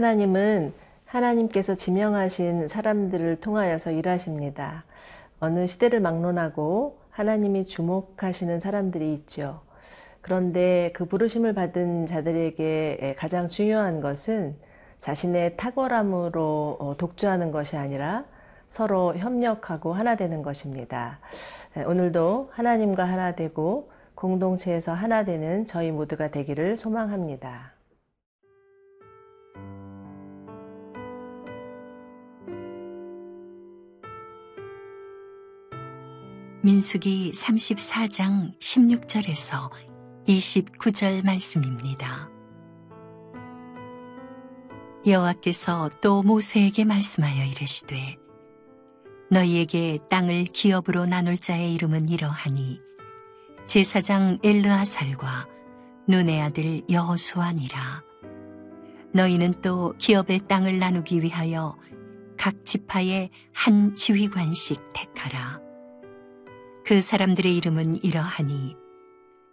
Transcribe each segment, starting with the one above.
하나님은 하나님께서 지명하신 사람들을 통하여서 일하십니다. 어느 시대를 막론하고 하나님이 주목하시는 사람들이 있죠. 그런데 그 부르심을 받은 자들에게 가장 중요한 것은 자신의 탁월함으로 어, 독주하는 것이 아니라 서로 협력하고 하나 되는 것입니다. 오늘도 하나님과 하나 되고 공동체에서 하나 되는 저희 모두가 되기를 소망합니다. 민숙이 34장 16절에서 29절 말씀입니다. 여호와께서 또 모세에게 말씀하여 이르시되 너희에게 땅을 기업으로 나눌 자의 이름은 이러하니 제사장 엘르아살과 눈의 아들 여호수아니라 너희는 또 기업의 땅을 나누기 위하여 각 지파의 한 지휘관씩 택하라 그 사람들의 이름은 이러하니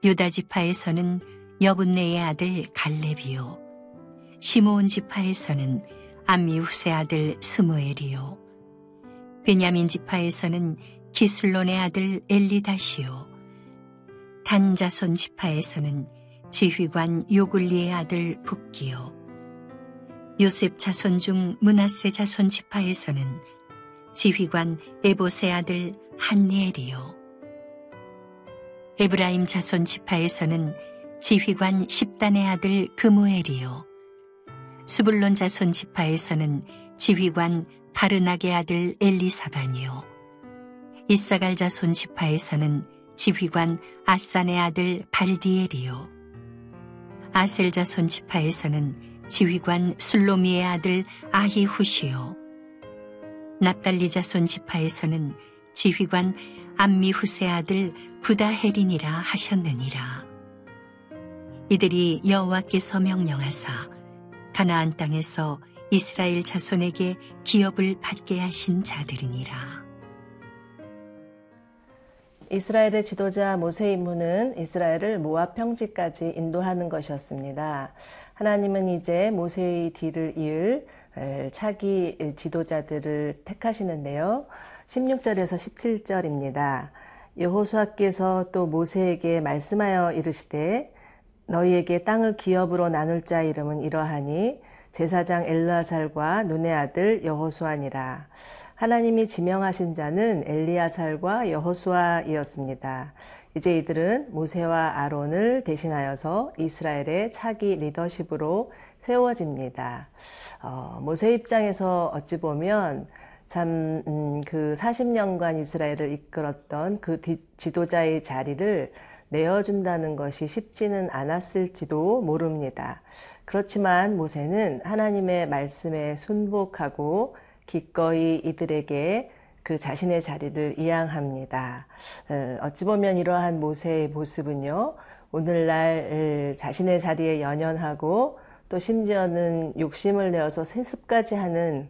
유다 지파에서는 여분네의 아들 갈렙이요 시므온 지파에서는 암미후세 아들 스무엘이요 베냐민 지파에서는 기슬론의 아들 엘리다시요 단자손 지파에서는 지휘관 요굴리의 아들 북기요 요셉 자손 중 문하세 자손 지파에서는 지휘관 에보세 아들 한니엘이요 에브라임 자손 지파에서는 지휘관 십단의 아들 그무엘이요. 수불론 자손 지파에서는 지휘관 바르나게 아들 엘리사반이요. 이사갈 자손 지파에서는 지휘관 아산의 아들 발디엘이요. 아셀 자손 지파에서는 지휘관 술로미의 아들 아히후시요. 납달리 자손 지파에서는 지휘관 암미 후세 아들 부다헤린이라 하셨느니라. 이들이 여호와께서 명령하사 가나안 땅에서 이스라엘 자손에게 기업을 받게 하신 자들이니라. 이스라엘의 지도자 모세 임무는 이스라엘을 모압 평지까지 인도하는 것이었습니다. 하나님은 이제 모세의 뒤를 이을 차기 지도자들을 택하시는데요. 16절에서 17절입니다. 여호수아께서 또 모세에게 말씀하여 이르시되 너희에게 땅을 기업으로 나눌 자 이름은 이러하니 제사장 엘르아살과 눈의 아들 여호수아니라. 하나님이 지명하신 자는 엘리아살과 여호수아이었습니다. 이제 이들은 모세와 아론을 대신하여서 이스라엘의 차기 리더십으로 세워집니다. 어, 모세 입장에서 어찌 보면 참그 음, 40년간 그 이스라엘을 이끌었던 그 지도자의 자리를 내어준다는 것이 쉽지는 않았을지도 모릅니다. 그렇지만 모세는 하나님의 말씀에 순복하고 기꺼이 이들에게 그 자신의 자리를 이양합니다. 어, 어찌 보면 이러한 모세의 모습은요, 오늘날 자신의 자리에 연연하고 또 심지어는 욕심을 내어서 세습까지 하는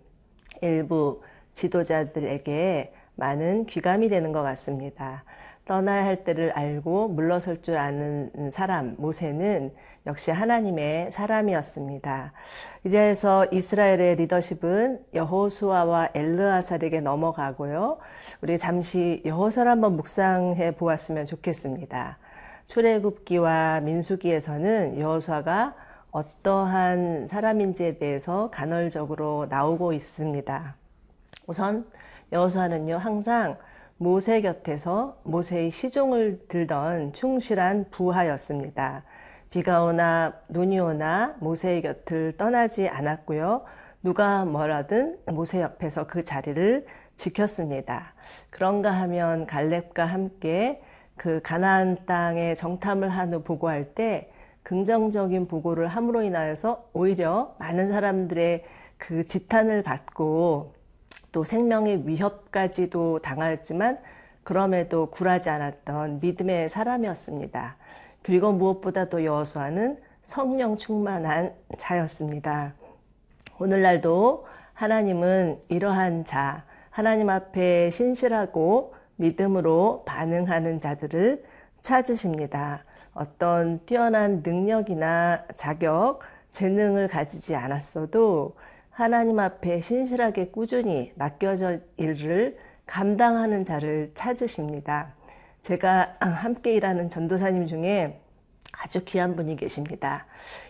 일부 지도자들에게 많은 귀감이 되는 것 같습니다. 떠나야 할 때를 알고 물러설 줄 아는 사람, 모세는 역시 하나님의 사람이었습니다. 이래서 이스라엘의 리더십은 여호수아와 엘르아살에게 넘어가고요. 우리 잠시 여호수아를 한번 묵상해 보았으면 좋겠습니다. 출애굽기와 민수기에서는 여호수아가 어떠한 사람인지에 대해서 간헐적으로 나오고 있습니다. 우선 여호수아는요 항상 모세 곁에서 모세의 시종을 들던 충실한 부하였습니다. 비가 오나 눈이 오나 모세의 곁을 떠나지 않았고요. 누가 뭐라든 모세 옆에서 그 자리를 지켰습니다. 그런가 하면 갈렙과 함께 그 가나안 땅에 정탐을 한 후 보고할 때 긍정적인 보고를 함으로 인하여서 오히려 많은 사람들의 그 지탄을 받고 또 생명의 위협까지도 당하였지만 그럼에도 굴하지 않았던 믿음의 사람이었습니다. 그리고 무엇보다도 여호수아는 성령 충만한 자였습니다. 오늘날도 하나님은 이러한 자, 하나님 앞에 신실하고 믿음으로 반응하는 자들을 찾으십니다. 어떤 뛰어난 능력이나 자격, 재능을 가지지 않았어도 하나님 앞에 신실하게 꾸준히 맡겨져 일을 감당하는 자를 찾으십니다. 제가 함께 일하는 전도사님 중에 아주 귀한 분이 계십니다.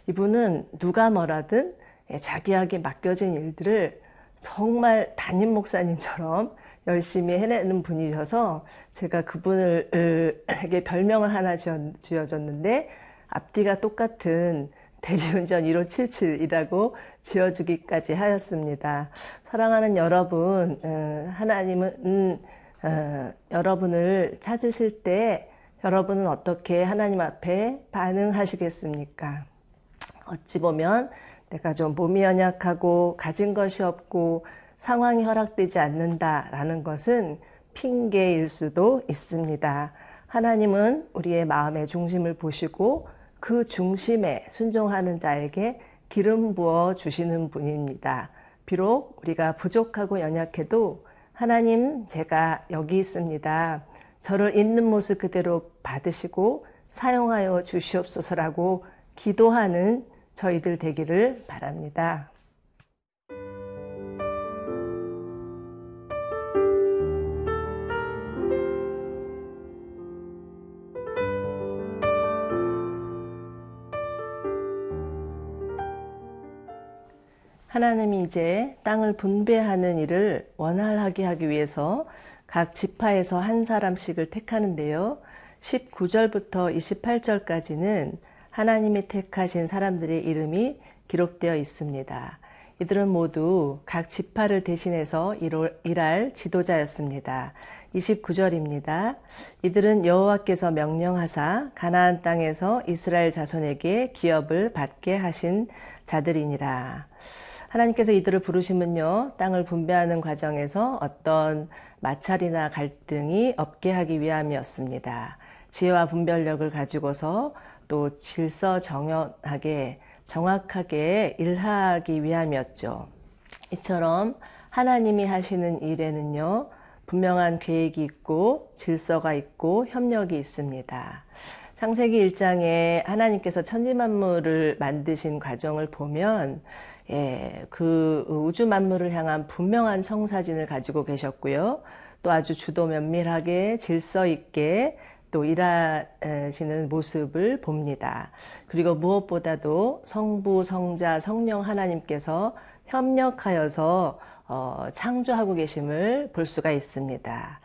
이분은 누가 뭐라든 자기에게 맡겨진 일들을 정말 담임 목사님처럼 열심히 해내는 분이셔서 제가 그분을에게 별명을 하나 지어줬는데 앞뒤가 똑같은 대리운전 1577이라고 지어주기까지 하였습니다. 사랑하는 여러분, 어, 하나님은 음, 어, 여러분을 찾으실 때 여러분은 어떻게 하나님 앞에 반응하시겠습니까? 어찌 보면 내가 좀 몸이 연약하고 가진 것이 없고 상황이 허락되지 않는다라는 것은 핑계일 수도 있습니다. 하나님은 우리의 마음의 중심을 보시고 그 중심에 순종하는 자에게 기름 부어 주시는 분입니다. 비록 우리가 부족하고 연약해도 하나님 제가 여기 있습니다. 저를 있는 모습 그대로 받으시고 사용하여 주시옵소서라고 기도하는 저희들 되기를 바랍니다. 하나님이 이제 땅을 분배하는 일을 원활하게 하기 위해서 각 지파에서 한 사람씩을 택하는데요. 19절부터 28절까지는 하나님이 택하신 사람들의 이름이 기록되어 있습니다. 이들은 모두 각 지파를 대신해서 일할 지도자였습니다. 29절입니다. 이들은 여호와께서 명령하사 가나안 땅에서 이스라엘 자손에게 기업을 받게 하신 자들이니라. 하나님께서 이들을 부르시면요, 땅을 분배하는 과정에서 어떤 마찰이나 갈등이 없게 하기 위함이었습니다. 지혜와 분별력을 가지고서 또 질서 정연하게 정확하게 일하기 위함이었죠. 이처럼 하나님이 하시는 일에는요, 분명한 계획이 있고 질서가 있고 협력이 있습니다. 창세기 1장에 하나님께서 천지만물을 만드신 과정을 보면 예, 그 우주 만물을 향한 분명한 청사진을 가지고 계셨고요. 또 아주 주도 면밀하게 질서 있게 또 일하시는 모습을 봅니다. 그리고 무엇보다도 성부, 성자, 성령 하나님께서 협력하여서 어, 창조하고 계심을 볼 수가 있습니다.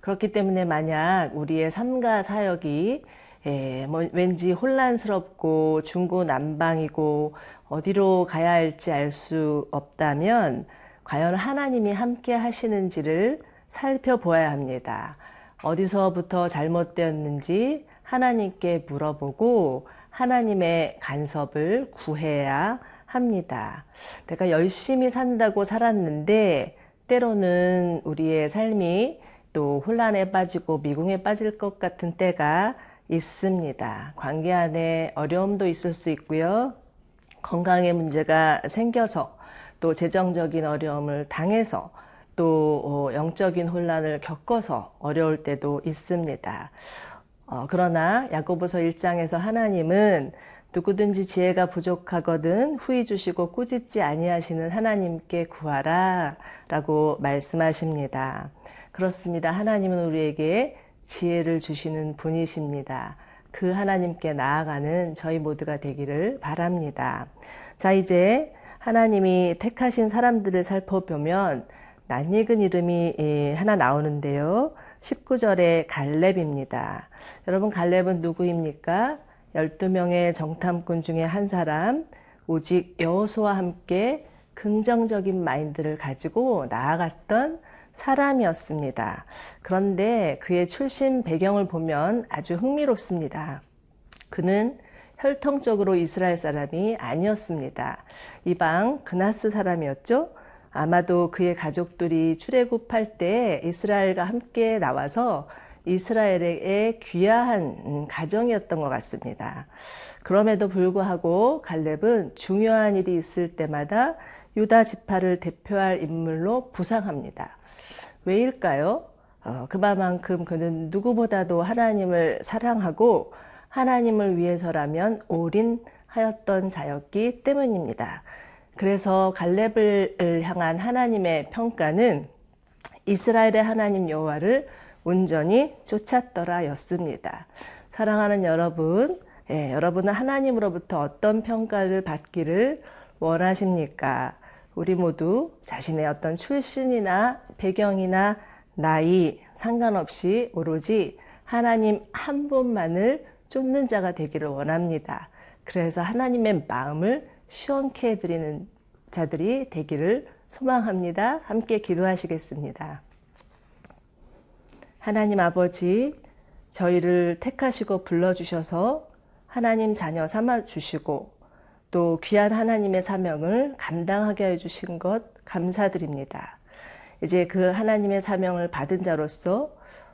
그렇기 때문에 만약 우리의 삶과 사역이 예, 뭐 왠지 혼란스럽고 중구난방이고 어디로 가야 할지 알 수 없다면 과연 하나님이 함께 하시는지를 살펴보아야 합니다. 어디서부터 잘못되었는지 하나님께 물어보고 하나님의 간섭을 구해야 합니다. 내가 열심히 산다고 살았는데 때로는 우리의 삶이 또 혼란에 빠지고 미궁에 빠질 것 같은 때가 있습니다. 관계 안에 어려움도 있을 수 있고요. 건강에 문제가 생겨서 또 재정적인 어려움을 당해서 또 어, 영적인 혼란을 겪어서 어려울 때도 있습니다. 어, 그러나 야고보서 1장에서 하나님은 누구든지 지혜가 부족하거든 후히 주시고 꾸짖지 아니하시는 하나님께 구하라 라고 말씀하십니다. 그렇습니다. 하나님은 우리에게 지혜를 주시는 분이십니다. 그 하나님께 나아가는 저희 모두가 되기를 바랍니다. 자, 이제 하나님이 택하신 사람들을 살펴보면 낯익은 이름이 하나 나오는데요. 19절에 갈렙입니다. 여러분, 갈렙은 누구입니까? 12명의 정탐꾼 중에 한 사람, 오직 여호수와 함께 긍정적인 마인드를 가지고 나아갔던 사람이었습니다. 그런데 그의 출신 배경을 보면 아주 흥미롭습니다. 그는 혈통적으로 이스라엘 사람이 아니었습니다. 이방 그나스 사람이었죠. 아마도 그의 가족들이 출애굽할 때 이스라엘과 함께 나와서 이스라엘의 귀화한 가정이었던 것 같습니다. 그럼에도 불구하고 갈렙은 중요한 일이 있을 때마다 유다 지파를 대표할 인물로 부상합니다. 왜일까요? 어, 그만큼 그는 누구보다도 하나님을 사랑하고 하나님을 위해서라면 올인 하였던 자였기 때문입니다. 그래서 갈렙을 향한 하나님의 평가는 이스라엘의 하나님 여호와를 온전히 쫓았더라였습니다. 사랑하는 여러분, 예, 여러분은 하나님으로부터 어떤 평가를 받기를 원하십니까? 우리 모두 자신의 어떤 출신이나 배경이나 나이 상관없이 오로지 하나님 한 분만을 쫓는 자가 되기를 원합니다. 그래서 하나님의 마음을 시원케 해드리는 자들이 되기를 소망합니다. 함께 기도하시겠습니다. 하나님 아버지, 저희를 택하시고 불러주셔서 하나님 자녀 삼아 주시고 또 귀한 하나님의 사명을 감당하게 해주신 것 감사드립니다. 이제 그 하나님의 사명을 받은 자로서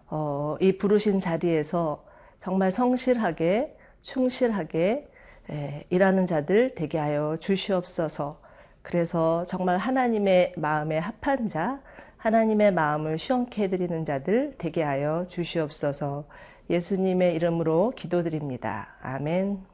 어, 이 부르신 자리에서 정말 성실하게 충실하게 예, 일하는 자들 되게 하여 주시옵소서. 그래서 정말 하나님의 마음에 합한 자, 하나님의 마음을 시원케 해드리는 자들 되게 하여 주시옵소서. 예수님의 이름으로 기도드립니다. 아멘.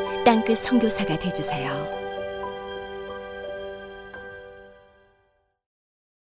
땅끝 선교사가 되주세요.